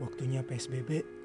waktunya PSBB.